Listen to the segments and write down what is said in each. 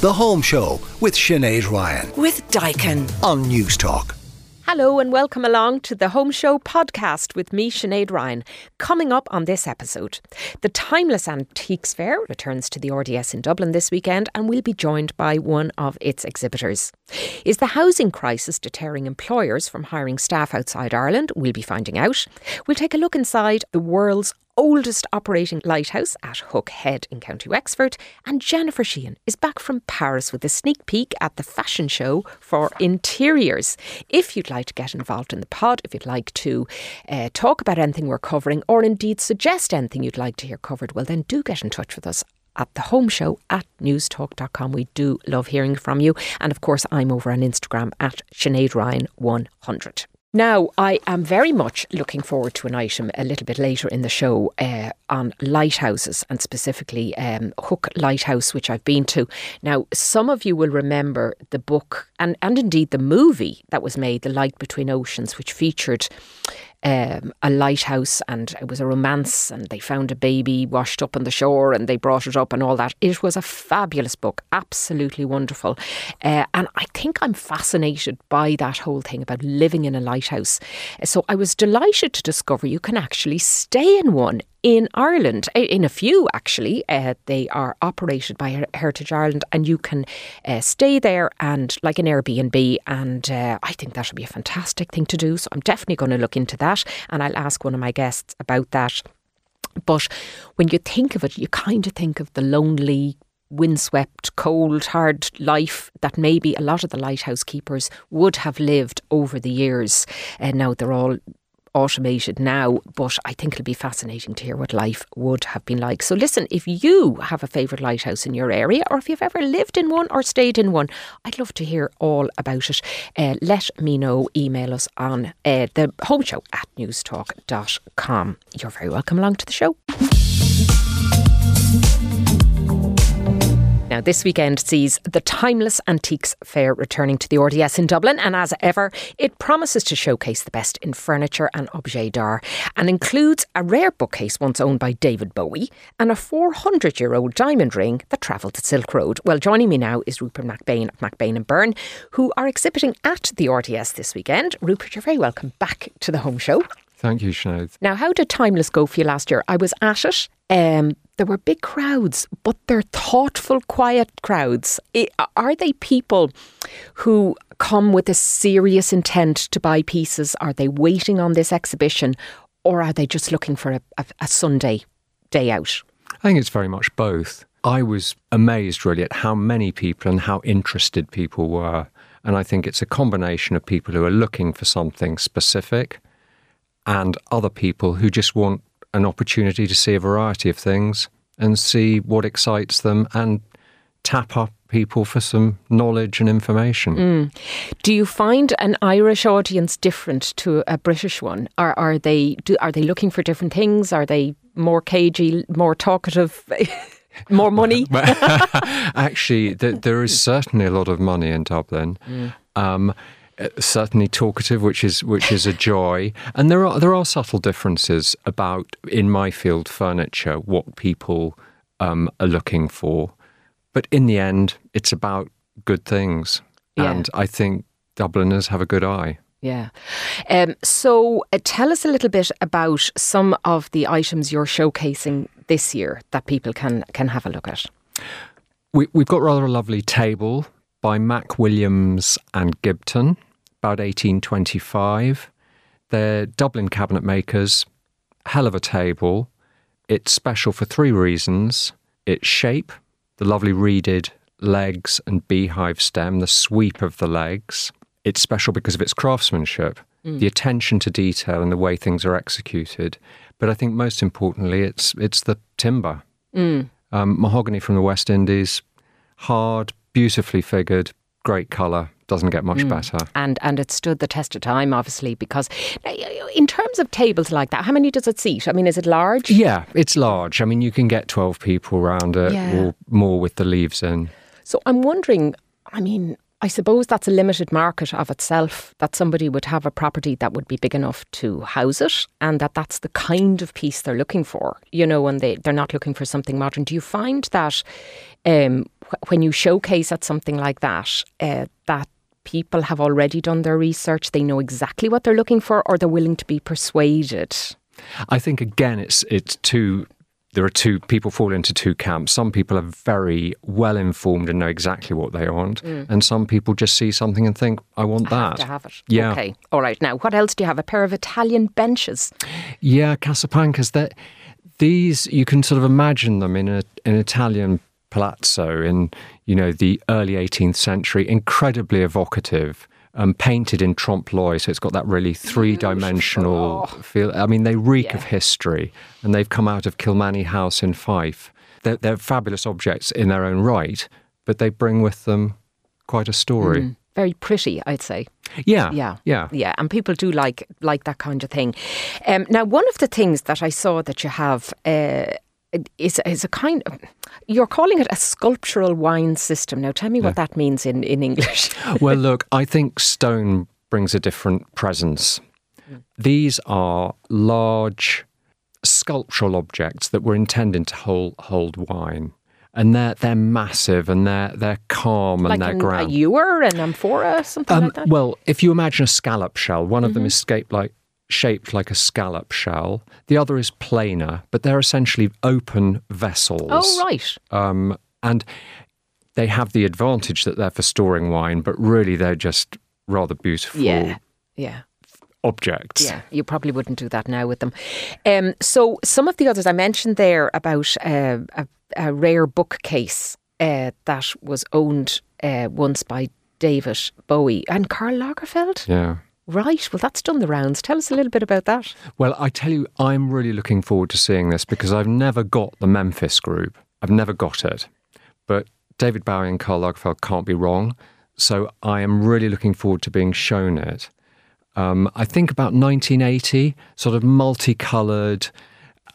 The Home Show with Sinead Ryan with Daikin. on Newstalk. Hello and welcome along to the Home Show podcast with me, Sinead Ryan. Coming up on this episode, the Timeless Antiques Fair returns to the RDS in Dublin this weekend and we'll be joined by one of its exhibitors. Is the housing crisis deterring employers from hiring staff outside Ireland? We'll be finding out. We'll take a look inside the world's oldest operating lighthouse at Hook Head in County Wexford. And Jennifer Sheahan is back from Paris with a sneak peek at the fashion show for interiors. If you'd like to get involved in the pod, if you'd like to uh, talk about anything we're covering, or indeed suggest anything you'd like to hear covered, well, then do get in touch with us at the home show at newstalk.com. We do love hearing from you. And of course, I'm over on Instagram at Sinead Ryan 100. Now, I am very much looking forward to an item a little bit later in the show uh, on lighthouses and specifically um, Hook Lighthouse, which I've been to. Now, some of you will remember the book and, and indeed the movie that was made, The Light Between Oceans, which featured um, a lighthouse and it was a romance and they found a baby washed up on the shore and they brought it up and all that. It was a fabulous book, absolutely wonderful. Uh, and I think I'm fascinated by that whole thing about living in a lighthouse. So I was delighted to discover you can actually stay in one in Ireland, eh, in a few actually. Uh, they are operated by Heritage Ireland, and you can uh, stay there and like an Airbnb. And uh, I think that would be a fantastic thing to do. So I'm definitely going to look into that, and I'll ask one of my guests about that. But when you think of it, you kind of think of the lonely. Windswept, cold, hard life that maybe a lot of the lighthouse keepers would have lived over the years. And now they're all automated now, but I think it'll be fascinating to hear what life would have been like. So, listen, if you have a favourite lighthouse in your area, or if you've ever lived in one or stayed in one, I'd love to hear all about it. Uh, let me know. Email us on uh, the home show at newstalk.com. You're very welcome along to the show. Now, this weekend sees the Timeless Antiques Fair returning to the RDS in Dublin, and as ever, it promises to showcase the best in furniture and objet d'art and includes a rare bookcase once owned by David Bowie and a 400 year old diamond ring that travelled the Silk Road. Well, joining me now is Rupert McBain of McBain and Byrne, who are exhibiting at the RDS this weekend. Rupert, you're very welcome back to the home show. Thank you, Sinead. Now, how did Timeless go for you last year? I was at it. Um, there were big crowds, but they're thoughtful, quiet crowds. I- Are they people who come with a serious intent to buy pieces? Are they waiting on this exhibition, or are they just looking for a, a, a Sunday day out? I think it's very much both. I was amazed really at how many people and how interested people were. And I think it's a combination of people who are looking for something specific and other people who just want an opportunity to see a variety of things and see what excites them and tap up people for some knowledge and information. Do you find an Irish audience different to a British one? Are are they do, are they looking for different things? Are they more cagey, more talkative, more money? Actually, th- there is certainly a lot of money in Dublin. Um, uh, certainly talkative, which is which is a joy, and there are there are subtle differences about in my field furniture what people um, are looking for, but in the end, it's about good things, Yeah. and I think Dubliners have a good eye. Yeah. Um, so uh, tell us a little bit about some of the items you're showcasing this year that people can can have a look at. We, we've got rather a lovely table by Mack Williams and Gibton, about 1825. They're Dublin cabinet makers, hell of a table. It's special for three reasons its shape, the lovely reeded legs and beehive stem, the sweep of the legs. It's special because of its craftsmanship, the attention to detail and the way things are executed. But I think most importantly, it's, it's the timber. Um, mahogany from the West Indies, hard, beautifully figured, great colour, doesn't get much better. And and it stood the test of time, obviously, because in terms of tables like that, how many does it seat? I mean, is it large? Yeah, it's large. I mean, you can get 12 people around it Yeah. or more with the leaves in. So I'm wondering, I mean, I suppose that's a limited market of itself, that somebody would have a property that would be big enough to house it, and that that's the kind of piece they're looking for, you know, and they, they're not looking for something modern. Do you find that um, wh- when you showcase at something like that, uh, that people have already done their research, they know exactly what they're looking for, or they're willing to be persuaded? I think again, it's it's two. There are two people fall into two camps. Some people are very well informed and know exactly what they want, and some people just see something and think, "I want Mm. I have that." to have it. Yeah. Okay. All right. Now, what else do you have? A pair of Italian benches. Yeah, Cassapancas. That these you can sort of imagine them in a, an Italian palazzo in you know the early 18th century, incredibly evocative. Um, painted in trompe l'oeil, so it's got that really three-dimensional feel. I mean, they reek of history, and they've come out of Kilmany House in Fife. They're, they're fabulous objects in their own right, but they bring with them quite a story. Very pretty, I'd say. Yeah, Yeah, yeah. yeah, and people do like like that kind of thing. Um, now, one of the things that I saw that you have uh, is is a kind of you're calling it a sculptural wine system. Now, tell me what that means in in English. well, look, I think stone brings a different presence. These are large sculptural objects that were intended to hold, hold wine. And they're they're massive and they're they're calm and like they're an, a grand. ewer, an amphora, something Um, like that. well, if you imagine a scallop shell, one of them is scaped like shaped like a scallop shell. The other is plainer, but they're essentially open vessels. oh, right. Um, and they have the advantage that they're for storing wine, but really they're just rather beautiful Yeah, yeah. objects. Yeah, you probably wouldn't do that now with them. Um, so some of the others I mentioned there about uh, a, a rare bookcase uh, that was owned uh, once by David Bowie and Karl Lagerfeld. Yeah. Right. Well, that's done the rounds. Tell us a little bit about that. Well, I tell you, I'm really looking forward to seeing this because I've never got the Memphis group. I've never got it. But David Bowie and Karl Lagerfeld can't be wrong. So I am really looking forward to being shown it. Um, I think about 1980, sort of multicoloured.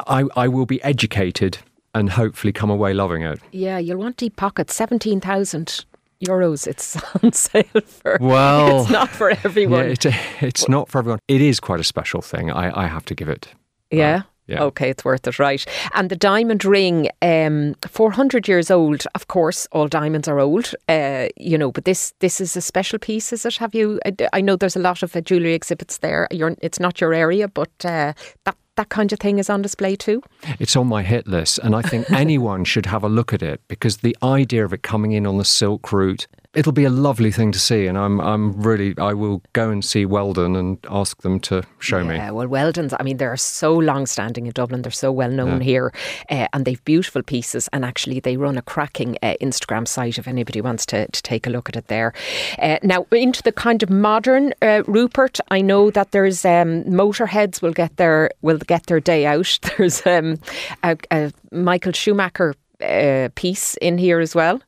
I, I will be educated and hopefully come away loving it. Yeah, you'll want deep pockets. Seventeen thousand euros. It's on sale for. Well, it's not for Yeah, everyone. it, it's not for everyone. It is quite a special thing. I, I have to give it. Yeah. yeah. Okay, it's worth it, right? And the diamond ring, um, four hundred years old. Of course, all diamonds are old, uh, you know. But this this is a special piece, is it? Have you? I, I know there's a lot of uh, jewellery exhibits there. You're, it's not your area, but uh, that that kind of thing is on display too. It's on my hit list, and I think anyone should have a look at it because the idea of it coming in on the Silk Route, it'll be a lovely thing to see. And I'm, I'm really, I will go and see Weldon and ask them to show me. Yeah, well, Weldon's, I mean, they're so long standing in Dublin. They're so well known here. Uh, and they've beautiful pieces. And actually, they run a cracking uh, Instagram site if anybody wants to, to take a look at it there. Uh, now, into the kind of modern uh, Rupert, I know that there's um, Motorheads will get their, will get their day out. There's um, a, a Michael Schumacher uh, piece in here as well.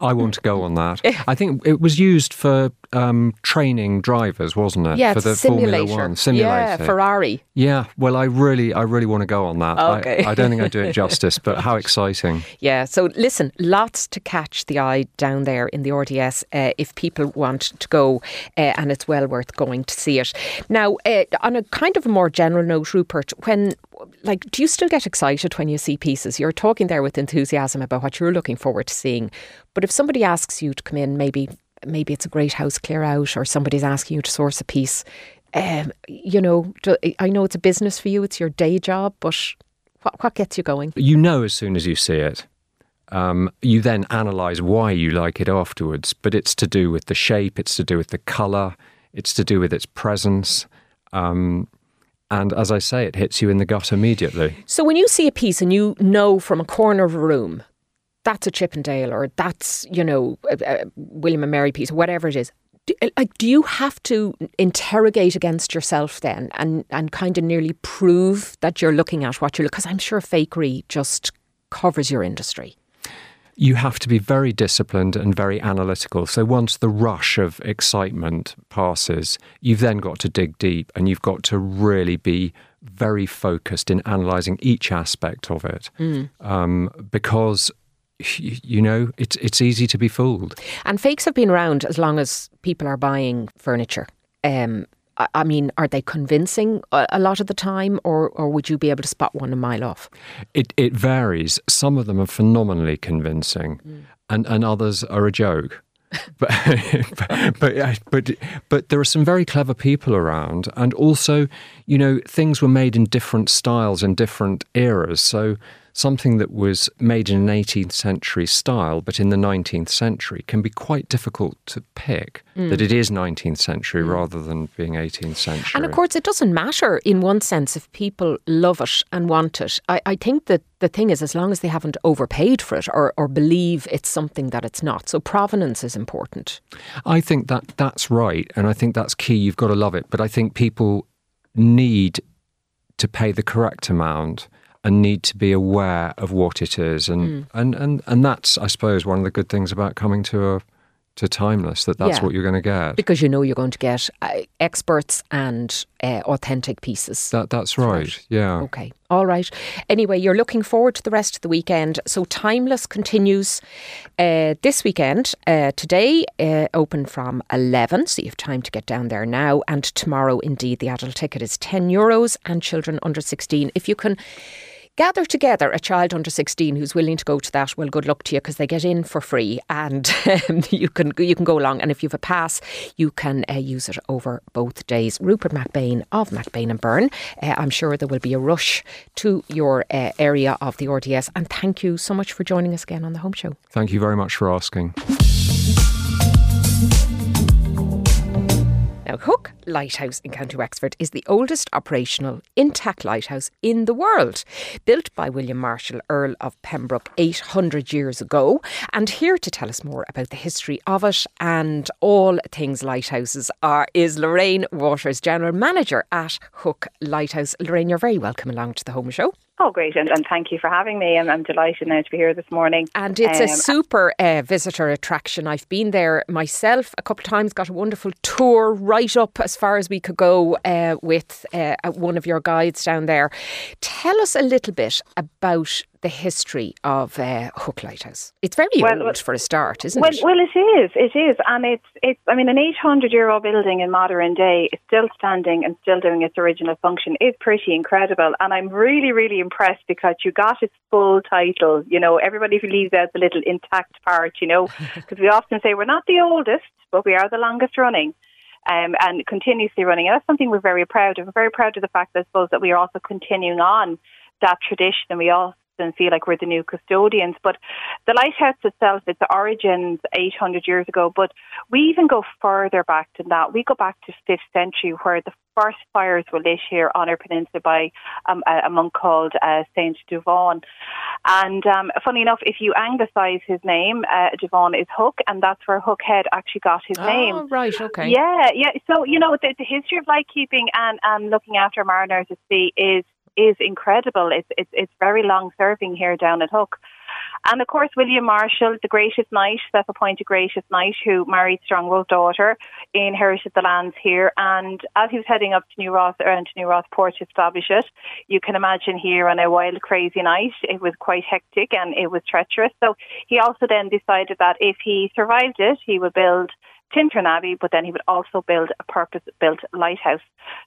I want to go on that. I think it was used for um, training drivers, wasn't it? Yeah, for the simulator. Formula One simulator. Yeah, Ferrari. Yeah, well, I really, I really want to go on that. I- Okay. I, don't think I do it justice, but how exciting! Yeah, so listen, lots to catch the eye down there in the RDS uh, if people want to go, uh, and it's well worth going to see it. Now, uh, on a kind of a more general note, Rupert, when like, do you still get excited when you see pieces? You're talking there with enthusiasm about what you're looking forward to seeing, but if somebody asks you to come in, maybe maybe it's a great house clear out, or somebody's asking you to source a piece. Um, you know, I know it's a business for you; it's your day job, but what what gets you going? You know as soon as you see it. Um, you then analyze why you like it afterwards, but it's to do with the shape, it's to do with the color, it's to do with its presence. Um, and as I say, it hits you in the gut immediately. So when you see a piece and you know from a corner of a room, that's a Chippendale or that's, you know, a, a William and Mary piece, whatever it is. Do, uh, like, do you have to interrogate against yourself then and, and kind of nearly prove that you're looking at what you're looking? Because I'm sure fakery just covers your industry. You have to be very disciplined and very analytical. So once the rush of excitement passes, you've then got to dig deep and you've got to really be very focused in analysing each aspect of it. Um, because you know, it's it's easy to be fooled. And fakes have been around as long as people are buying furniture. Um, I mean, are they convincing a lot of the time, or, or would you be able to spot one a mile off? It it varies. Some of them are phenomenally convincing, mm. and, and others are a joke. but, but, but but but there are some very clever people around, and also, you know, things were made in different styles in different eras. So something that was made in an 18th century style, but in the 19th century, can be quite difficult to pick mm. that it is 19th century mm. rather than being 18th century. And of course, it doesn't matter in one sense if people love it and want it. I, I think that the thing is, as long as they haven't overpaid for it or, or believe it's something that it's not. So provenance is important. I think that that's right. And I think that's key. You've got to love it. But I think people need to pay the correct amount and need to be aware of what it is, and mm. and and and that's I suppose one of the good things about coming to a to timeless that that's yeah. what you're going to get because you know you're going to get uh, experts and uh, authentic pieces. That that's right. right. Yeah. Okay. All right. Anyway, you're looking forward to the rest of the weekend. So timeless continues uh, this weekend. Uh, today uh, open from eleven, so you have time to get down there now. And tomorrow, indeed, the adult ticket is ten euros, and children under sixteen. If you can gather together a child under 16 who's willing to go to that, well, good luck to you because they get in for free and um, you can you can go along. And if you have a pass, you can uh, use it over both days. Rupert McBain of McBain and Byrne. Uh, I'm sure there will be a rush to your uh, area of the RDS. And thank you so much for joining us again on the Home Show. Thank you very much for asking. Now, Hook Lighthouse in County Wexford is the oldest operational intact lighthouse in the world, built by William Marshall, Earl of Pembroke, 800 years ago. And here to tell us more about the history of it and all things lighthouses are, is Lorraine Waters, General Manager at Hook Lighthouse. Lorraine, you're very welcome along to the Home Show. Oh, great. And, and thank you for having me. I'm, I'm delighted now to be here this morning. And it's um, a super uh, visitor attraction. I've been there myself a couple of times, got a wonderful tour right up as far as we could go uh, with uh, one of your guides down there. Tell us a little bit about the history of uh, Hook Lighthouse. It's very well, old for a start, isn't well, it? Well, it is. It is, and it's it's. I mean, an 800 year old building in modern day is still standing and still doing its original function is pretty incredible. And I'm really, really impressed because you got its full title. You know, everybody who leaves out the little intact part. You know, because we often say we're not the oldest, but we are the longest running. Um, and continuously running. And that's something we're very proud of. We're very proud of the fact, I suppose, that we are also continuing on that tradition and we all and feel like we're the new custodians. But the lighthouse itself, its origins 800 years ago, but we even go further back than that. We go back to 5th century where the first fires were lit here on our peninsula by um, a, a, monk called uh, Saint Dubhán. And um, funny enough, if you anglicise his name, uh, Dubhán is Hook, and that's where Hookhead actually got his oh, name. right, okay. Yeah, yeah. So, you know, the, the history of lightkeeping and, and looking after mariners at sea is is incredible. It's it's it's very long serving here down at Hook. And of course, William Marshall, the greatest knight, self appointed greatest knight, who married Strongbow's daughter, inherited the lands here. And as he was heading up to New Ross, around to New Ross Port to establish it, you can imagine here on a wild, crazy night, it was quite hectic and it was treacherous. So he also then decided that if he survived it, he would build Tintern Abbey, but then he would also build a purpose built lighthouse.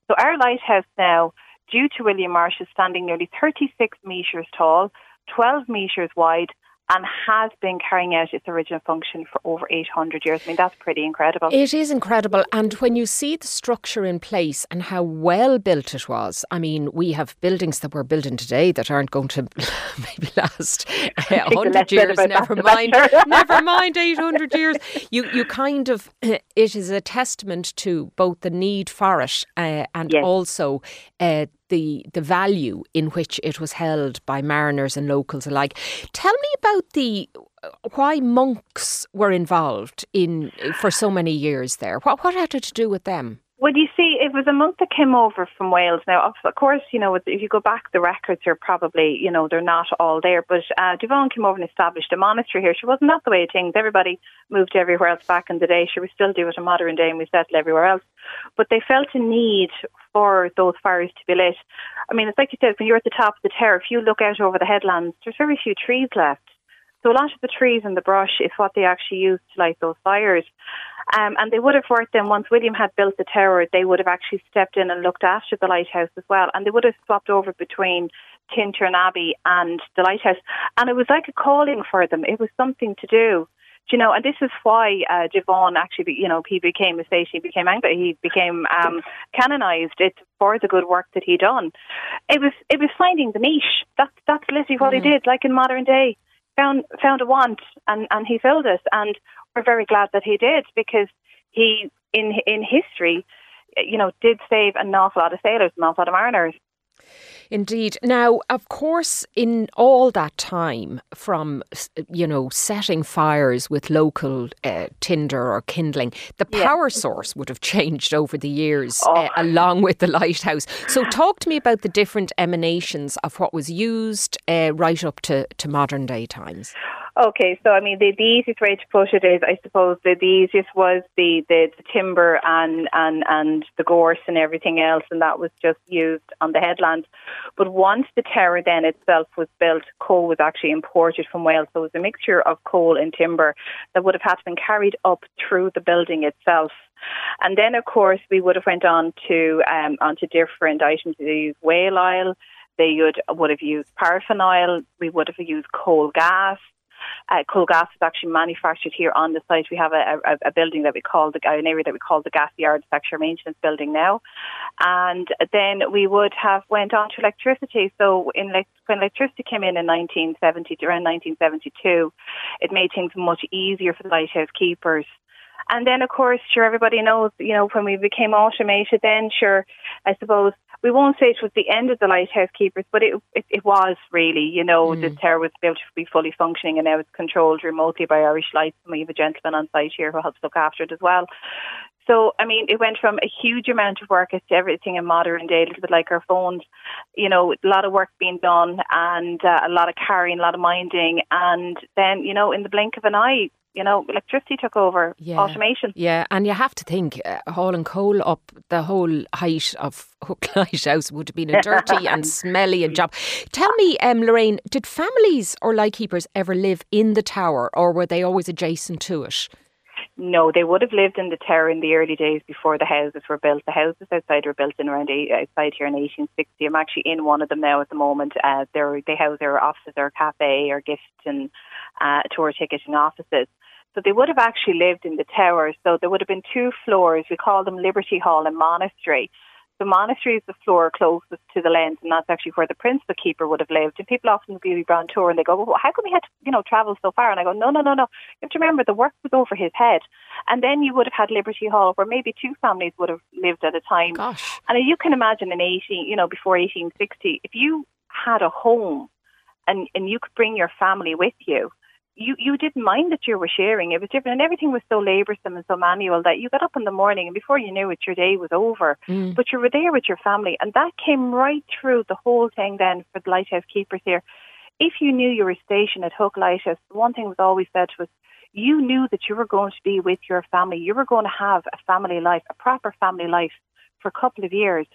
So our lighthouse now due to William Marsh is standing nearly 36 metres tall, 12 metres wide, and has been carrying out its original function for over 800 years. I mean, that's pretty incredible. It is incredible. And when you see the structure in place and how well built it was, I mean, we have buildings that we're building today that aren't going to maybe last 100 years, never mind, never mind 800 years. You, you kind of, it is a testament to both the need for it uh, and yes. also uh, the the value in which it was held by mariners and locals alike. Tell me about the uh, why monks were involved in for so many years there. What what had it to do with them? Well, you see, it was a monk that came over from Wales. Now, of course, you know, if you go back, the records are probably, you know, they're not all there. But uh, Dubhán came over and established a monastery here. She wasn't that the way of things. Everybody moved everywhere else back in the day. Sure, we still do it in modern day and we settle everywhere else. But they felt a need for those fires to be lit. I mean, it's like you said, when you're at the top of the tower, if you look out over the headlands, there's very few trees left. So a lot of the trees and the brush is what they actually used to light those fires. Um, and they would have worked then once William had built the tower, they would have actually stepped in and looked after the lighthouse as well. And they would have swapped over between Tintern Abbey and the lighthouse. And it was like a calling for them. It was something to do. you know, and this is why uh, Dubhán actually, you know, he became a state, he became angry, he became um, canonized it for the good work that he done. It was it was finding the niche. That's that's literally what mm. he did. Like in modern day, found found a want and and he filled it. And we're very glad that he did because he in in history, you know, did save an awful lot of sailors, an awful lot of mariners. Indeed. Now, of course, in all that time, from you know setting fires with local uh, tinder or kindling, the power yeah. source would have changed over the years, oh. uh, along with the lighthouse. So, talk to me about the different emanations of what was used uh, right up to, to modern day times. Okay, so I mean, the, the easiest way to put it is, I suppose, the, the easiest was the, the, the timber and, and, and the gorse and everything else, and that was just used on the headland. But once the tower then itself was built, coal was actually imported from Wales. So it was a mixture of coal and timber that would have had to been carried up through the building itself. And then, of course, we would have went on to um, onto different items. They used whale oil. They would would have used paraffin oil. We would have used coal gas. Uh, coal gas is actually manufactured here on the site. We have a, a, a building that we call the an area that we call the gas yard. Our maintenance building now. And then we would have went on to electricity. So in when electricity came in in 1970, around 1972, it made things much easier for the lighthouse keepers and then, of course, sure, everybody knows, you know, when we became automated, then sure, I suppose we won't say it was the end of the lighthouse keepers, but it it, it was really, you know, mm. the tower was able to be fully functioning and now it's controlled remotely by Irish Lights. And we have a gentleman on site here who helps look after it as well. So, I mean, it went from a huge amount of work to everything in modern day, a little bit like our phones. You know, a lot of work being done and uh, a lot of carrying, a lot of minding. And then, you know, in the blink of an eye, you know, electricity took over, yeah. automation. Yeah, and you have to think, uh, hauling coal up the whole height of Hook Lighthouse would have been a dirty and smelly and job. Tell me, um, Lorraine, did families or lightkeepers ever live in the tower or were they always adjacent to it? No, they would have lived in the tower in the early days before the houses were built. The houses outside were built in around eight, outside here in 1860. I'm actually in one of them now at the moment. Uh, they house their offices or cafe or gift and uh, tour ticketing offices. So they would have actually lived in the tower. So there would have been two floors. We call them Liberty Hall and Monastery. The monastery is the floor closest to the lens, and that's actually where the principal keeper would have lived. And people often be on tour and they go, "Well, how come we had to, you know, travel so far?" And I go, "No, no, no, no. You have to remember the work was over his head." And then you would have had Liberty Hall, where maybe two families would have lived at a time. Gosh. And you can imagine in eighteen, you know, before eighteen sixty, if you had a home and and you could bring your family with you you you didn't mind that you were sharing. It was different, and everything was so laboursome and so manual that you got up in the morning and before you knew it, your day was over. Mm. But you were there with your family, and that came right through the whole thing. Then for the lighthouse keepers here, if you knew you were stationed at Hook Lighthouse, one thing was always said was you knew that you were going to be with your family. You were going to have a family life, a proper family life for a couple of years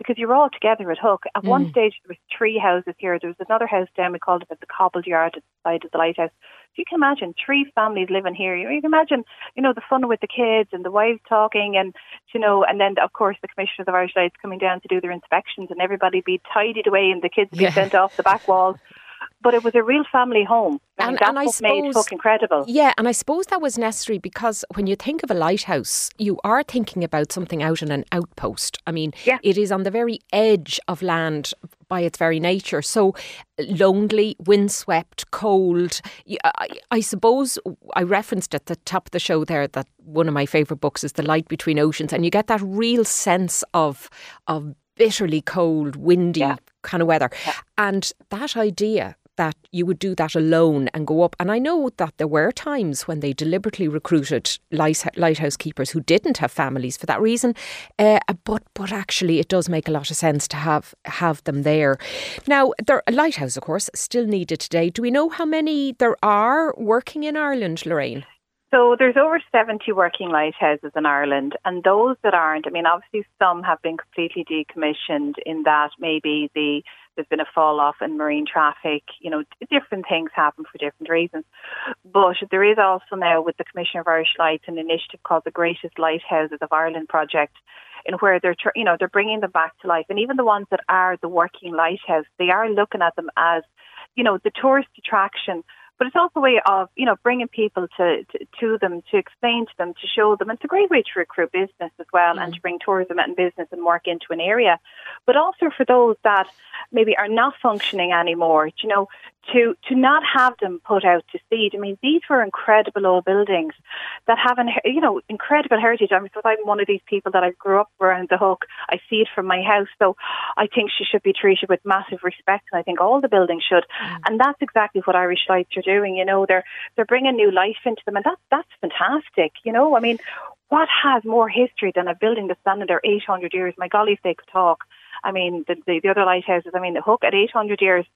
because you were all together at Hook. At mm. one stage, there was three houses here. There was another house down. We called it the Cobbled Yard at the side of the lighthouse. So you can imagine three families living here. You can imagine, you know, the fun with the kids and the wives talking, and you know, and then of course the commissioners of Irish Lights coming down to do their inspections, and everybody be tidied away, and the kids be yeah. sent off the back walls but it was a real family home. And, mean, and I suppose, made incredible. Yeah, and I suppose that was necessary because when you think of a lighthouse, you are thinking about something out in an outpost. I mean, yeah. it is on the very edge of land by its very nature. So lonely, windswept, cold. I, I, suppose I referenced at the top of the show there that one of my favourite books is The Light Between Oceans, and you get that real sense of of bitterly cold, windy yeah. kind of weather. Yeah. And that idea that you would do that alone and go up. And I know that there were times when they deliberately recruited lighthouse keepers who didn't have families for that reason. Uh, but but actually, it does make a lot of sense to have have them there. Now, there a lighthouse, of course, still needed today. Do we know how many there are working in Ireland, Lorraine? So there's over 70 working lighthouses in Ireland, and those that aren't, I mean, obviously some have been completely decommissioned in that maybe the there's been a fall off in marine traffic. You know, different things happen for different reasons. But there is also now with the Commission of Irish Lights an initiative called the Greatest Lighthouses of Ireland project, in where they're you know they're bringing them back to life, and even the ones that are the working lighthouse, they are looking at them as you know the tourist attraction but it's also a way of you know bringing people to, to, to them to explain to them to show them it's a great way to recruit business as well mm. and to bring tourism and business and work into an area but also for those that maybe are not functioning anymore you know to to not have them put out to seed. I mean, these were incredible old buildings that have an you know incredible heritage. I mean, so I'm one of these people that I grew up around the hook. I see it from my house, so I think she should be treated with massive respect, and I think all the buildings should. Mm. And that's exactly what Irish Lights are doing. You know, they're they're bringing new life into them, and that that's fantastic. You know, I mean, what has more history than a building that's standing there 800 years? My golly, if they could talk. I mean, the, the, the other lighthouses, I mean, the Hook at 800 years,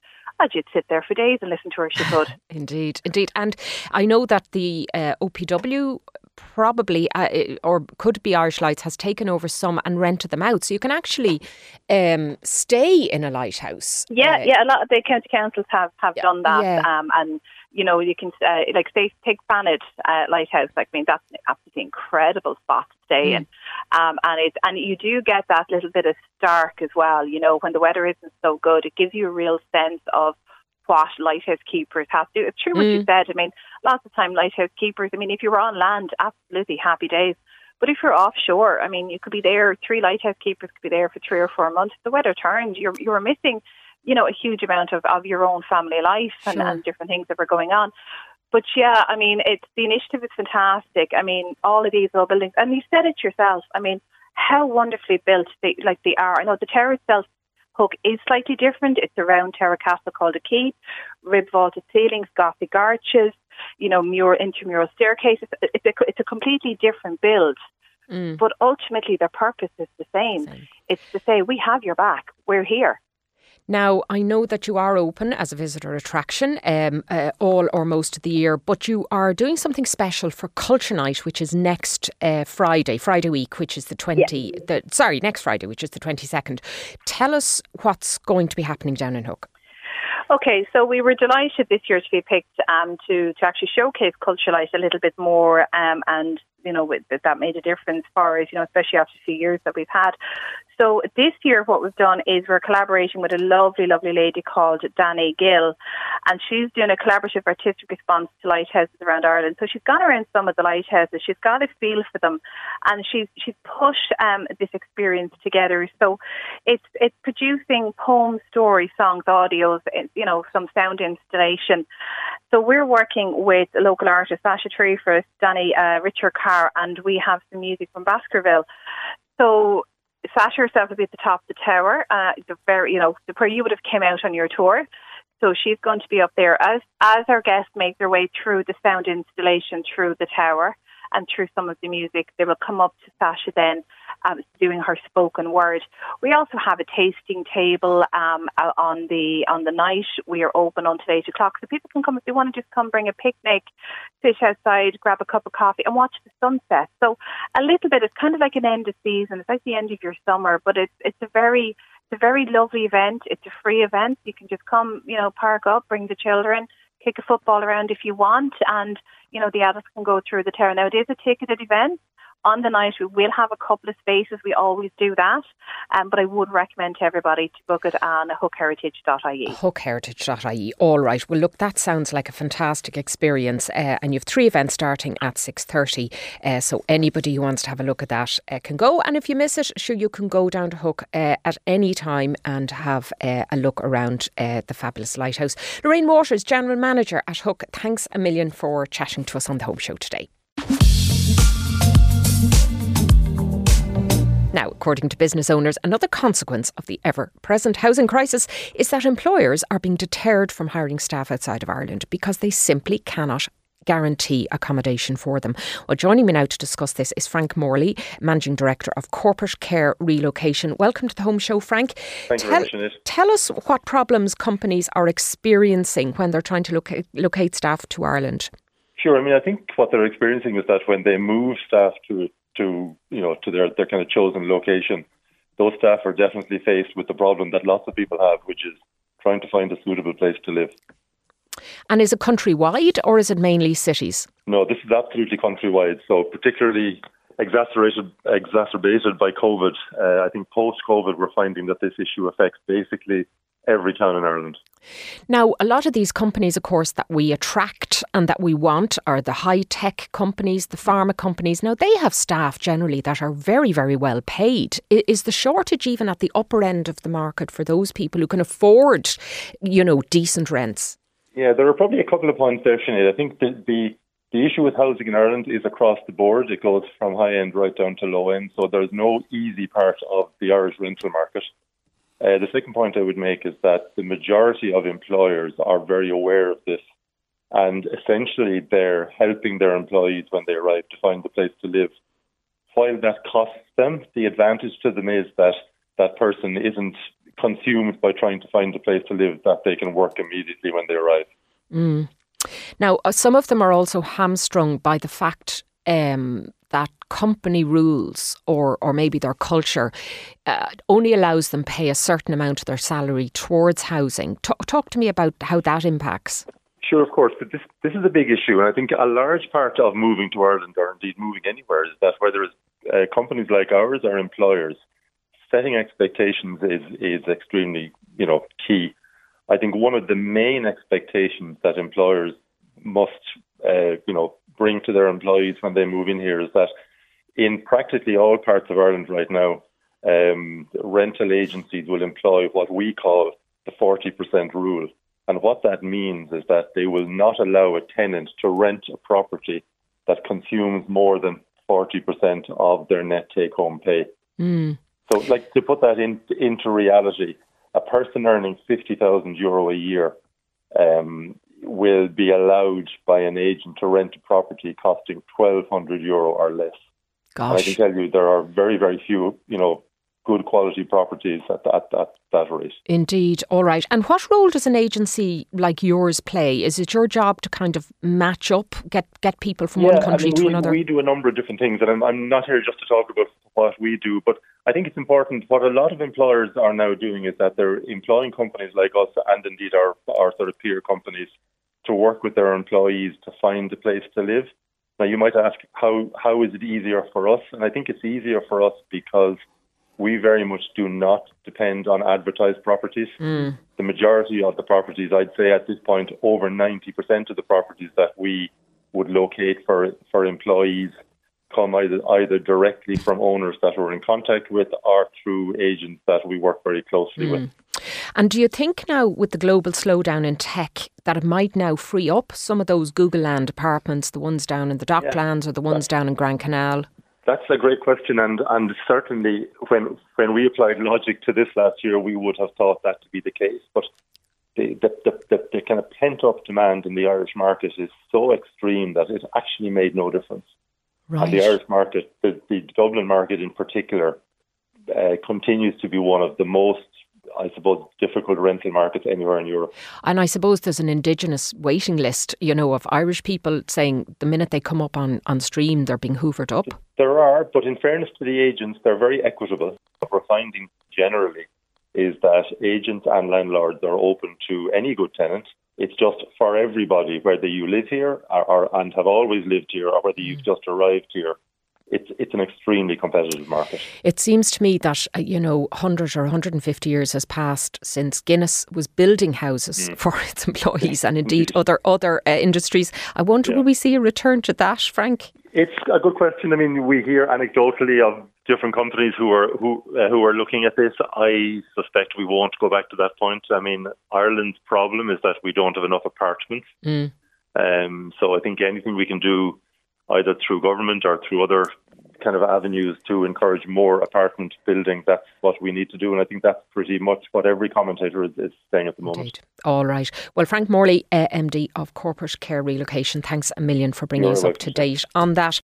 I'd you'd sit there for days and listen to her. She could. indeed, indeed. And I know that the uh, OPW probably uh, or could be Irish Lights has taken over some and rented them out, so you can actually um, stay in a lighthouse. Yeah, uh, yeah. A lot of the county councils have have done that, yeah. um, and you know, you can uh, like say take Fanad uh, Lighthouse. Like, I mean, that's an absolutely incredible spot to stay mm. in, um, and it's and you do get that little bit of stark as well. You know, when the weather isn't so good, it gives you a real sense of what lighthouse keepers have to do. It's true what mm. you said. I mean, lots of time lighthouse keepers. I mean, if you were on land, absolutely happy days. But if you're offshore, I mean, you could be there. Three lighthouse keepers could be there for three or four months. If the weather turned, you're you're missing you know, a huge amount of, of your own family life and, sure. and different things that were going on. But yeah, I mean, it's the initiative is fantastic. I mean, all of these old buildings, and you said it yourself. I mean, how wonderfully built they like they are. I know the tower itself hook is slightly different. It's a round terra castle called a keep, rib vaulted ceilings, Gothic arches, you know, mural intramural staircases. It's a, it's a completely different build. Mm. But ultimately, their purpose is the same. same. It's to say, we have your back. We're here. Now, I know that you are open as a visitor attraction um, uh, all or most of the year, but you are doing something special for Culture Night, which is next uh, Friday, Friday week, which is the 20, yeah. the, sorry, next Friday, which is the 22nd. Tell us what's going to be happening down in Hook. Okay, so we were delighted this year to be picked um, to to actually showcase Culture Light a little bit more, um, and you know that that made a difference for us, you know, especially after a few years that we've had. So this year, what we've done is we're collaborating with a lovely, lovely lady called Danny Gill, and she's doing a collaborative artistic response to lighthouses around Ireland. So she's gone around some of the lighthouses, she's got a feel for them, and she's she's pushed um, this experience together. So it's it's producing poems, stories, songs, audios, you know, some sound installation. So we're working with local artist, Sasha Treefus, Danny uh, Richard Carr, and we have some music from Baskerville. So Sasha herself will be at the top of the tower, uh, the very, you know, where you would have came out on your tour. So she's going to be up there as as our guests make their way through the sound installation through the tower and through some of the music. They will come up to Sasha then um, doing her spoken word. We also have a tasting table um, on the on the night. We are open until eight o'clock, so people can come if they want to just come bring a picnic, sit outside, grab a cup of coffee, and watch the sunset. So a little bit. It's kind of like an end of season. It's like the end of your summer, but it's it's a very it's a very lovely event. It's a free event. You can just come, you know, park up, bring the children, kick a football around if you want, and you know the adults can go through the tower. Now it is a ticketed event, on the night, we will have a couple of spaces. We always do that. Um, but I would recommend to everybody to book it on hookheritage.ie. Hookheritage.ie. All right. Well, look, that sounds like a fantastic experience. Uh, and you have three events starting at 6.30. Uh, so anybody who wants to have a look at that uh, can go. And if you miss it, sure, you can go down to Hook uh, at any time and have uh, a look around uh, the fabulous lighthouse. Lorraine Waters, General Manager at Hook, thanks a million for chatting to us on the Home Show today. Now, according to business owners, another consequence of the ever present housing crisis is that employers are being deterred from hiring staff outside of Ireland because they simply cannot guarantee accommodation for them. Well, joining me now to discuss this is Frank Morley, Managing Director of Corporate Care Relocation. Welcome to the Home Show, Frank. Thank tell, you Tell us what problems companies are experiencing when they're trying to locate, locate staff to Ireland. Sure. I mean, I think what they're experiencing is that when they move staff to to you know to their their kind of chosen location, those staff are definitely faced with the problem that lots of people have, which is trying to find a suitable place to live. And is it countrywide or is it mainly cities? No, this is absolutely countrywide. So particularly exacerbated exacerbated by COVID. Uh, I think post COVID, we're finding that this issue affects basically every town in Ireland. Now, a lot of these companies, of course, that we attract and that we want are the high tech companies, the pharma companies. Now, they have staff generally that are very, very well paid. Is the shortage even at the upper end of the market for those people who can afford, you know, decent rents? Yeah, there are probably a couple of points there, Sinead. I think the, the the issue with housing in Ireland is across the board. It goes from high end right down to low end. So there's no easy part of the Irish rental market. Uh, the second point I would make is that the majority of employers are very aware of this. And essentially, they're helping their employees when they arrive to find a place to live. While that costs them, the advantage to them is that that person isn't consumed by trying to find a place to live that they can work immediately when they arrive. Mm. Now, uh, some of them are also hamstrung by the fact um, that company rules or or maybe their culture uh, only allows them pay a certain amount of their salary towards housing. Talk, talk to me about how that impacts. Sure, of course, but this this is a big issue, and I think a large part of moving to Ireland or indeed moving anywhere is that whether it's uh, companies like ours or employers, setting expectations is is extremely you know key. I think one of the main expectations that employers must, uh, you know, bring to their employees when they move in here is that in practically all parts of Ireland right now, um, rental agencies will employ what we call the 40% rule. And what that means is that they will not allow a tenant to rent a property that consumes more than 40% of their net take home pay. Mm. So, like to put that in, into reality, a person earning 50,000 euro a year um, will be allowed by an agent to rent a property costing 1,200 euro or less. Gosh. I can tell you there are very, very few, you know, good quality properties at that, that, that rate. Indeed. All right. And what role does an agency like yours play? Is it your job to kind of match up, get get people from yeah, one country I mean, to we, another? We do a number of different things, and I'm, I'm not here just to talk about what we do, but I think it's important. What a lot of employers are now doing is that they're employing companies like us and indeed our, our sort of peer companies to work with their employees to find a place to live. Now, you might ask, how, how is it easier for us? And I think it's easier for us because we very much do not depend on advertised properties. Mm. The majority of the properties, I'd say at this point, over 90% of the properties that we would locate for, for employees come either, either directly from owners that we're in contact with or through agents that we work very closely mm. with. And do you think now, with the global slowdown in tech, that it might now free up some of those Google land apartments, the ones down in the Docklands yeah. or the ones down in Grand Canal? That's a great question, and and certainly when when we applied logic to this last year, we would have thought that to be the case. But the the, the, the, the kind of pent up demand in the Irish market is so extreme that it actually made no difference. Right. And the Irish market, the, the Dublin market in particular, uh, continues to be one of the most I suppose, difficult rental markets anywhere in Europe. And I suppose there's an indigenous waiting list, you know, of Irish people saying the minute they come up on, on stream, they're being hoovered up. There are, but in fairness to the agents, they're very equitable. What we're finding generally is that agents and landlords are open to any good tenant. It's just for everybody, whether you live here or, or and have always lived here, or whether you've mm. just arrived here it's it's an extremely competitive market. It seems to me that uh, you know 100 or 150 years has passed since Guinness was building houses mm. for its employees and indeed other other uh, industries. I wonder yeah. will we see a return to that, Frank? It's a good question. I mean, we hear anecdotally of different companies who are who uh, who are looking at this. I suspect we won't go back to that point. I mean, Ireland's problem is that we don't have enough apartments. Mm. Um, so I think anything we can do either through government or through other kind of avenues to encourage more apartment building. That's what we need to do. And I think that's pretty much what every commentator is, is saying at the moment. Indeed. All right. Well, Frank Morley, uh, MD of Corporate Care Relocation, thanks a million for bringing You're us up to date on that.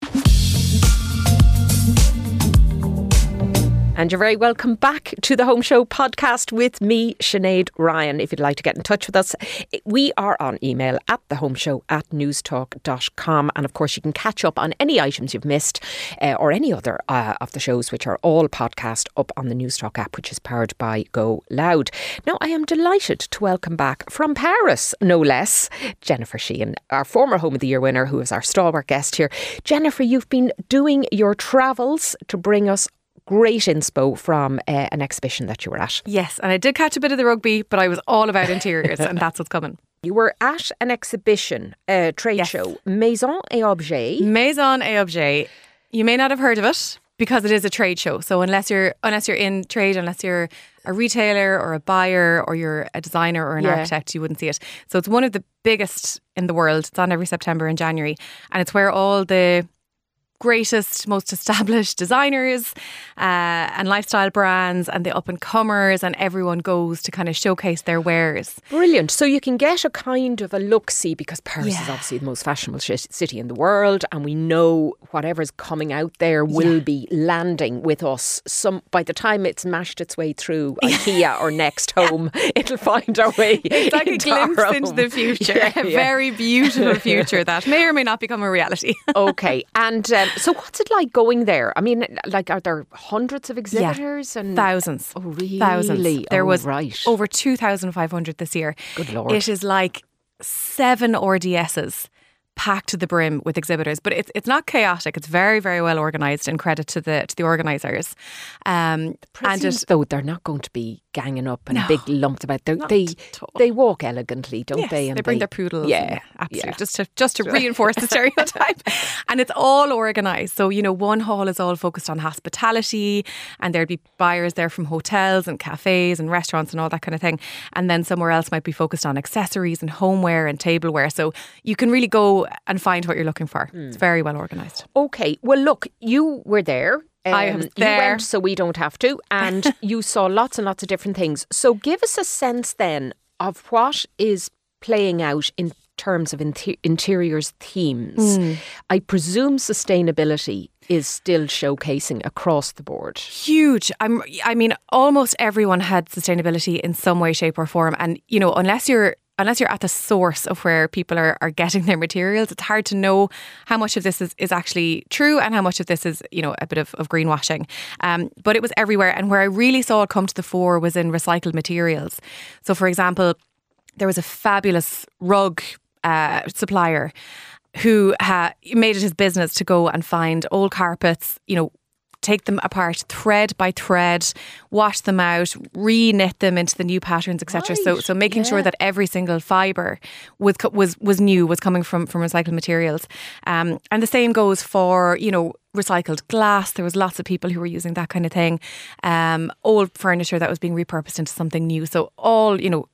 And you're very welcome back to the Home Show podcast with me, Sinead Ryan. If you'd like to get in touch with us, we are on email at thehomeshow at newstalk.com. And of course, you can catch up on any items you've missed uh, or any other uh, of the shows, which are all podcast up on the Newstalk app, which is powered by Go Loud. Now, I am delighted to welcome back from Paris, no less, Jennifer Sheahan, our former Home of the Year winner, who is our stalwart guest here. Jennifer, you've been doing your travels to bring us great inspo from uh, an exhibition that you were at. Yes, and I did catch a bit of the rugby, but I was all about interiors, and that's what's coming. You were at an exhibition, a trade Yes. show, Maison et Objet. Maison et Objet. You may not have heard of it because it is a trade show. So unless you're unless you're in trade, unless you're a retailer or a buyer or you're a designer or an Yeah. architect, you wouldn't see it. So it's one of the biggest in the world. It's on every September and January, and it's where all the greatest, most established designers uh, and lifestyle brands and the up and comers and everyone goes to kind of showcase their wares. Brilliant. So you can get a kind of a look see because Paris is obviously the most fashionable sh- city in the world, and we know whatever's coming out there will be landing with us. Some by the time it's mashed its way through IKEA or Next Home, it'll find our way. It's like a into our glimpse into the future, Yeah, a very beautiful future that may or may not become a reality. okay. And um, so, what's it like going there? I mean, like, are there hundreds of exhibitors and Thousands. Oh, really? Thousands. There Oh, was right. over 2,500 this year. Good Lord. It is like seven RDSs packed to the brim with exhibitors, but it's it's not chaotic. It's very very well organised. And credit to the to the organisers. Um, and it, though they're not going to be ganging up and No, big lumps about. They're, they they walk elegantly, don't Yes, they? And they bring their poodles. Yeah, absolutely. yeah. Just to just to reinforce the stereotype, and it's all organised. So you know, one hall is all focused on hospitality, and there'd be buyers there from hotels and cafes and restaurants and all that kind of thing. And then somewhere else might be focused on accessories and homeware and tableware. So you can really go and find what you're looking for. Hmm. It's very well organised. Okay. Well, look, you were there. I Um, was You there. went, so we don't have to, and you saw lots and lots of different things. So, give us a sense then of what is playing out in terms of inter- interiors themes. Hmm. I presume sustainability is still showcasing across the board. huge. I'm, I mean, almost everyone had sustainability in some way, shape, or form. And you know, unless you're unless you're at the source of where people are, are getting their materials, it's hard to know how much of this is, is actually true and how much of this is, you know, a bit of, of greenwashing. Um, but it was everywhere. And where I really saw it come to the fore was in recycled materials. So, for example, there was a fabulous rug uh, supplier who ha- made it his business to go and find old carpets, you know, take them apart thread by thread, wash them out, re-knit them into the new patterns, etc. So, Right, so making sure that every single fibre was was was new, was coming from from recycled materials. Um, and the same goes for you know recycled glass. There was lots of people who were using that kind of thing. Um, old furniture that was being repurposed into something new. So all you know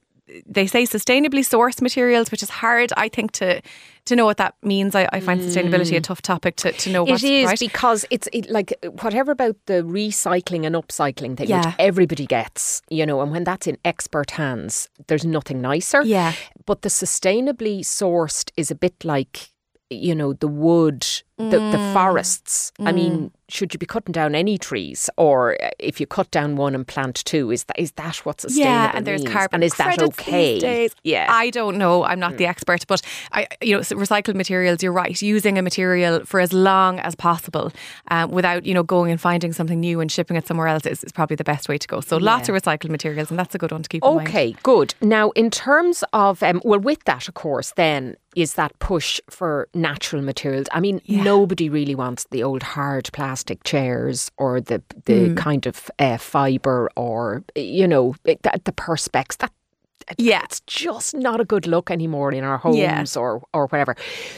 they say sustainably sourced materials, which is hard, I think, to to know what that means. I, I find sustainability a mm. tough topic to, to know what's It is right. because it's it, like whatever about the recycling and upcycling thing, Yeah. which everybody gets, you know, and when that's in expert hands, there's nothing nicer. Yeah. But the sustainably sourced is a bit like, you know, the wood, the, the Mm. forests. I mean, should you be cutting down any trees, or if you cut down one and plant two, is that is that what sustainable yeah, and there's means? carbon and is that okay? Yeah. I don't know. I'm not the expert, but I, you know, so recycled materials. You're right. Using a material for as long as possible, um, without you know going and finding something new and shipping it somewhere else is, is probably the best way to go. So lots of recycled materials, and that's a good one to keep in mind. Okay, good. Now, in terms of, um, well, with that, of course, then is that push for natural materials. I mean, nobody really wants the old hard plastic chairs or the the Hmm. kind of uh, fibre or, you know, it- the, the perspex. That Yeah. it's just not a good look anymore in our homes Yeah. or or whatever.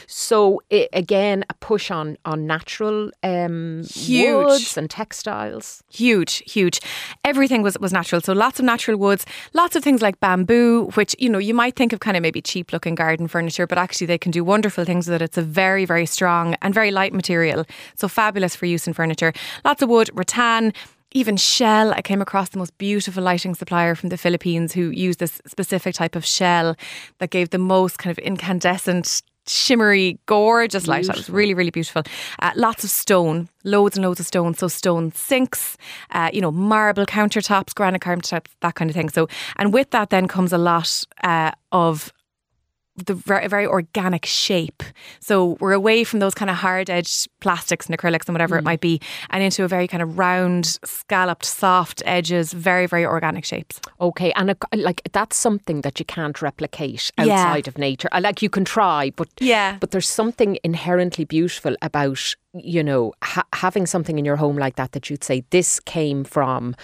So i again, a push on on natural um, Huge. woods and textiles. huge huge everything was was natural so lots of natural woods lots of things like bamboo which you know you might think of kind of maybe cheap looking garden furniture but actually they can do wonderful things with it it's a very very strong and very light material so fabulous for use in furniture lots of wood rattan even shell i came across the most beautiful lighting supplier from the philippines who used this specific type of shell that gave the most kind of incandescent shimmery, gorgeous light. That was really, really beautiful. Uh, lots of stone, loads and loads of stone. So stone sinks, uh, you know, marble countertops, granite countertops, that kind of thing. So, and with that then comes a lot uh, of the very, very organic shape. So we're away from those kind of hard edged plastics and acrylics and whatever it might be, and into a very kind of round, scalloped, soft edges, very, very organic shapes. Okay, and a, like that's something that you can't replicate Yeah. outside of nature. Uh, Like you can try, but Yeah. but there's something inherently beautiful about you know ha- having something in your home like that that you'd say this came from.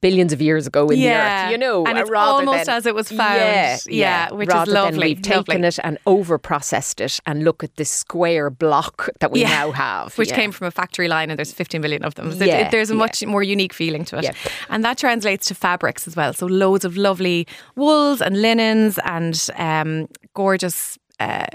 Billions of years ago in the earth, you know, and uh, it's almost than- as it was found. Yeah, Yeah, which is rather Than we've taken it and over processed it, and look at this square block that we Yeah. now have, which yeah. came from a factory line, and there's 15 million of them. So it- Yeah, there's a yeah. much more unique feeling to it, Yeah. and that translates to fabrics as well. So loads of lovely wools and linens and um, gorgeous. Uh,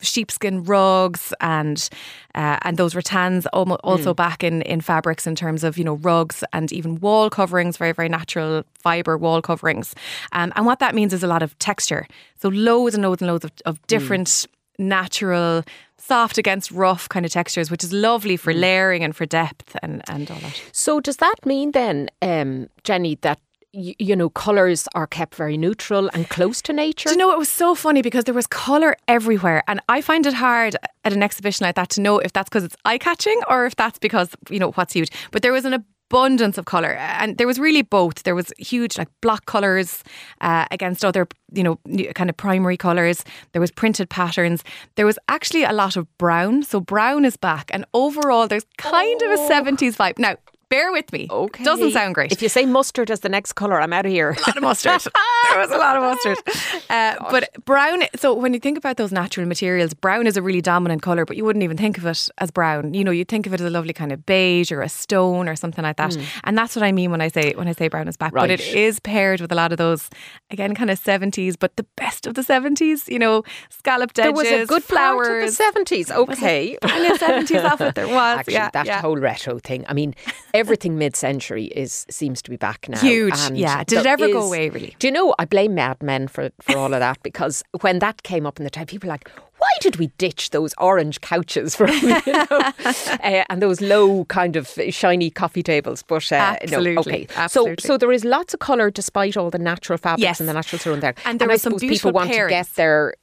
sheepskin rugs and uh, and those rattans Hmm. also back in in fabrics in terms of you know rugs and even wall coverings very very natural fiber wall coverings um, and what that means is a lot of texture so loads and loads and loads of, Hmm. of different natural soft against rough kind of textures which is lovely for Hmm. layering and for depth and and all that So does that mean then, um, Jenny, that y- you know colours are kept very neutral and close to nature? Do you know it was so funny because there was colour everywhere, and I find it hard at an exhibition like that to know if that's because it's eye catching or if that's because you know what's huge. But there was an abundance of colour, and there was really both. There was huge like block colours uh, against other you know kind of primary colours. There was printed patterns. There was actually a lot of brown, so brown is back, and overall there's kind of a seventies vibe now. Bear with me. Okay. Doesn't sound great If you say mustard as the next colour, I'm out of here. A lot of mustard. there was a lot of mustard. Uh, but brown, so when you think about those natural materials, brown is a really dominant colour, but you wouldn't even think of it as brown. You know, you'd think of it as a lovely kind of beige or a stone or something like that. And that's what I mean when I say when I say brown is back. But it. Right. is paired with a lot of those, again, kind of 70s, but the best of the 70s, you know, scalloped there edges, was a good flowers. the seventies. Okay. Brilliant 70s outfit there was. Actually, yeah, that yeah. whole retro thing. I mean, everything mid-century is seems to be back now. Huge, and yeah. Did it ever go away, really? Do you know? I blame Mad Men for for all of that because when that came up in the time, people were like, "Why did we ditch those orange couches from you know, uh, and those low kind of shiny coffee tables?" But uh, Absolutely, no, okay. absolutely. So so there is lots of colour despite all the natural fabrics Yes. and the natural surround there. And there I was some beautiful people want to get their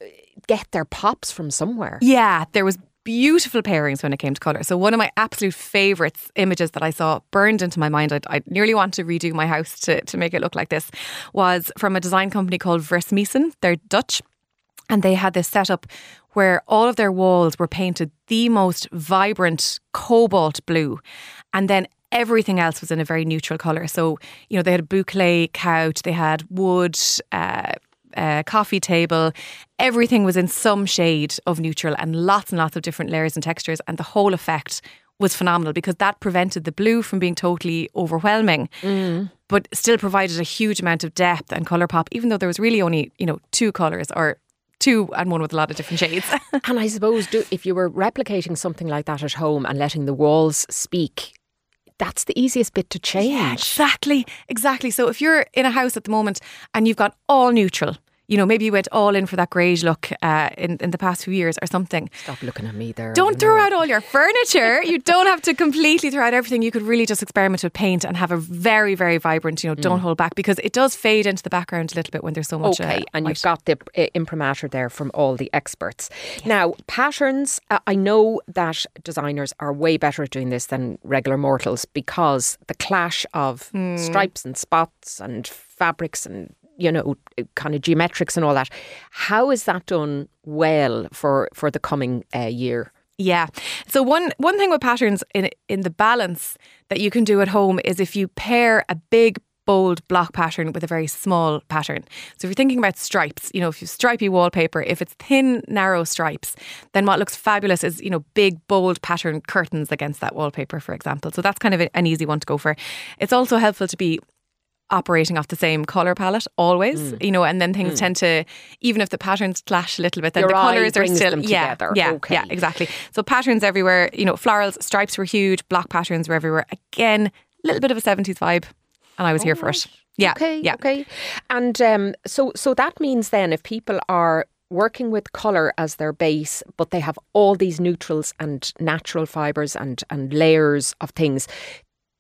get their pops from somewhere. Yeah, there was beautiful pairings when it came to colour. So one of my absolute favourites images that I saw burned into my mind, I, I nearly want to redo my house to, to make it look like this, was from a design company called Versmissen. They're Dutch. And they had this setup where all of their walls were painted the most vibrant cobalt blue. And then everything else was in a very neutral colour. So, you know, they had a boucle couch, they had wood, uh, uh, coffee table. Everything was in some shade of neutral and lots and lots of different layers and textures. And the whole effect was phenomenal because that prevented the blue from being totally overwhelming, but still provided a huge amount of depth and colour pop, even though there was really only, you know, two colours or two and one with a lot of different shades. And I suppose do, if you were replicating something like that at home and letting the walls speak, that's the easiest bit to change. Yeah, exactly, exactly. So if you're in a house at the moment and you've got all neutral, you know, maybe you went all in for that greige look uh, in in the past few years or something. Stop looking at me there. Don't throw out all your furniture. you don't have to completely throw out everything. You could really just experiment with paint and have a very, very vibrant. You know, don't hold back because it does fade into the background a little bit when there's so much. Okay, uh, and white. you've got the uh, imprimatur there from all the experts. Now, patterns, uh, I know that designers are way better at doing this than regular mortals because the clash of Hmm. stripes and spots and fabrics and you know kind of geometrics and all that. How is that done well for for the coming uh, year? Yeah. So one one thing with patterns in in the balance that you can do at home is if you pair a big bold block pattern with a very small pattern. So if you're thinking about stripes, you know, if you stripy wallpaper, if it's thin narrow stripes, then what looks fabulous is, you know, big bold pattern curtains against that wallpaper for example. So that's kind of an easy one to go for. It's also helpful to be operating off the same color palette always, Mm. you know, and then things tend to even if the patterns clash a little bit, then Your the colors are still yeah, together. yeah, Okay. yeah, exactly. So patterns everywhere, you know, florals, stripes were huge, block patterns were everywhere. Again, a little bit of a 70s vibe, and I was here for it. Yeah, Okay. yeah. Okay. And um, so so that means then if people are working with colour as their base, but they have all these neutrals and natural fibres and, and layers of things.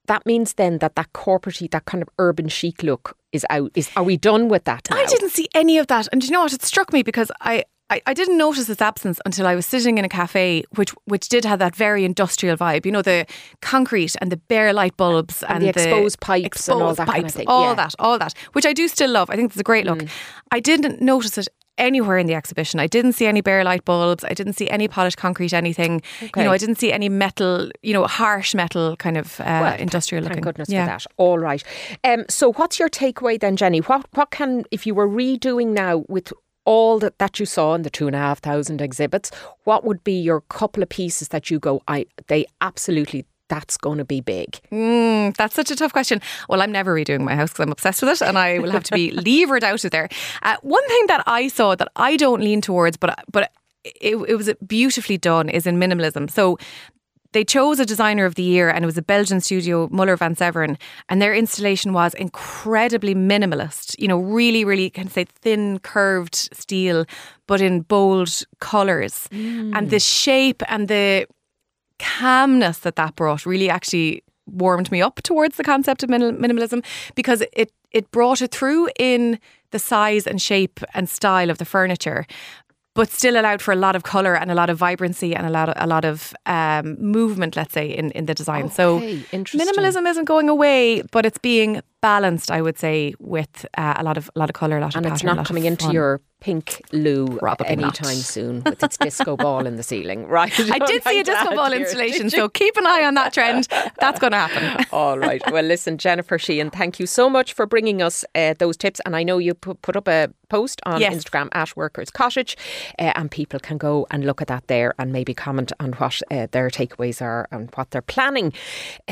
That means then that that corporate, that kind of urban chic look is out. Is are we done with that? Now? I didn't see any of that, and do you know what? It struck me because I I, I didn't notice its absence until I was sitting in a cafe, which which did have that very industrial vibe. You know, the concrete and the bare light bulbs and, and, the exposed pipes exposed and all that pipes, kind of thing. all yeah. that, all that, which I do still love. I think it's a great look. Mm. I didn't notice it anywhere in the exhibition. I didn't see any bare light bulbs. I didn't see any polished concrete anything. Okay. You know, I didn't see any metal. You know, harsh metal kind of uh, Well, industrial Thank looking. goodness yeah. for that. All right. Um, so, what's your takeaway then, Jenny? What what can if you were redoing now with all that, that you saw in the two and a half thousand exhibits? What would be your couple of pieces that you go? I they absolutely that's going to be big. Mm, that's such a tough question. Well, I'm never redoing my house because I'm obsessed with it, and I will have to be levered out of there. Uh, one thing that I saw that I don't lean towards, but but it, it was beautifully done, is in minimalism. So. They chose a designer of the year, and it was a Belgian studio, Muller van Severen, and their installation was incredibly minimalist. You know, really, really, can say thin, curved steel, but in bold colours, and the shape and the calmness that that brought really actually warmed me up towards the concept of minimal- minimalism because it it brought it through in the size and shape and style of the furniture but still allowed for a lot of color and a lot of vibrancy and a lot of a lot of um, movement let's say in, in the design so Okay, interesting. minimalism isn't going away but it's being balanced I would say with uh, a lot of a lot of color a lot And of it's pattern, a not coming into your pink loo Probably anytime soon with its disco ball in the ceiling, right? I did see a disco ball it. installation, so keep an eye on that trend. That's going to happen. All right. Well, listen, Jennifer Sheahan, thank you so much for bringing us uh, those tips. And I know you put, put up a post on Yes. Instagram at Workers Cottage, uh, and people can go and look at that there and maybe comment on what uh, their takeaways are and what they're planning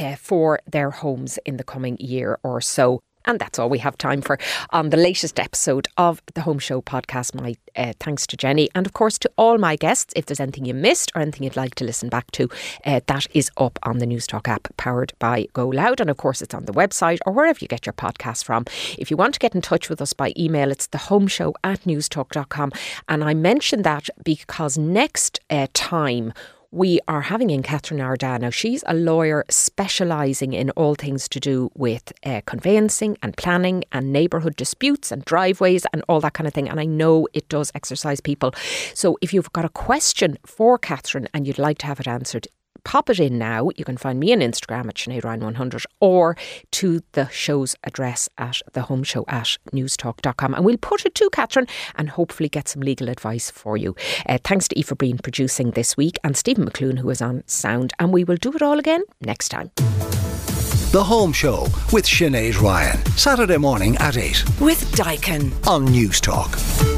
uh, for their homes in the coming year or so. And that's all we have time for on the latest episode of the Home Show podcast. My uh, thanks to Jenny and, of course, to all my guests. If there's anything you missed or anything you'd like to listen back to, uh, that is up on the Newstalk app powered by GoLoud. And, of course, it's on the website or wherever you get your podcast from. If you want to get in touch with us by email, it's the home show at newstalk.com. And I mention that because next uh, time, we are having in Catherine Arda. Now, she's a lawyer specialising in all things to do with uh, conveyancing and planning and neighbourhood disputes and driveways and all that kind of thing. And I know it does exercise people. So if you've got a question for Catherine and you'd like to have it answered, pop it in now. You can find me on Instagram at Sinead Ryan 100 or to the show's address at the home show at newstalk.com. And we'll put it to Catherine and hopefully get some legal advice for you. Uh, thanks to Aoife Breen producing this week and Stephen McClune, who is on sound. And we will do it all again next time. The Home Show with Sinead Ryan. Saturday morning at 8 With Daikin. on Newstalk.